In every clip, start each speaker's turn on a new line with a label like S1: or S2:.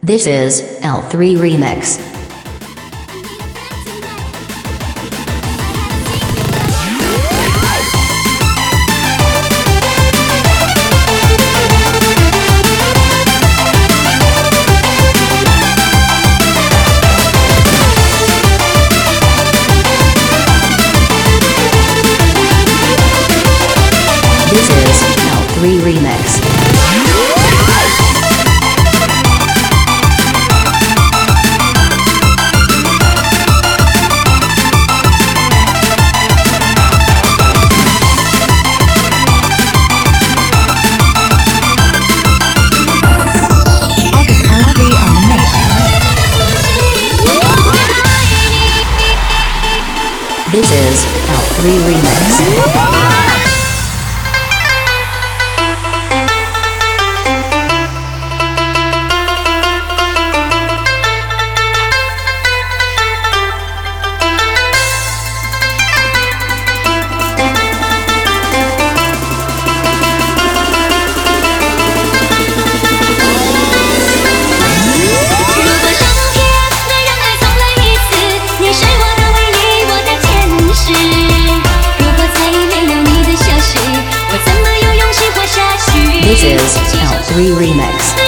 S1: This is L3 Remix. This is L3 Remix. Remix.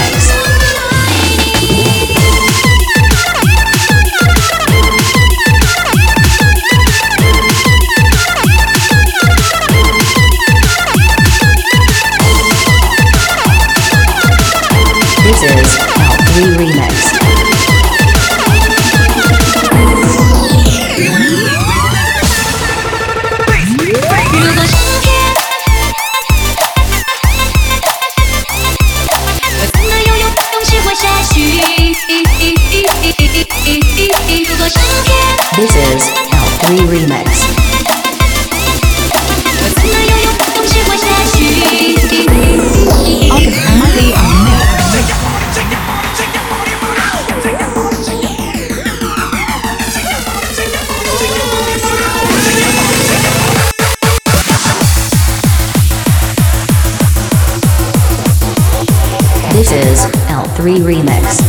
S1: Peace. 3 Remix.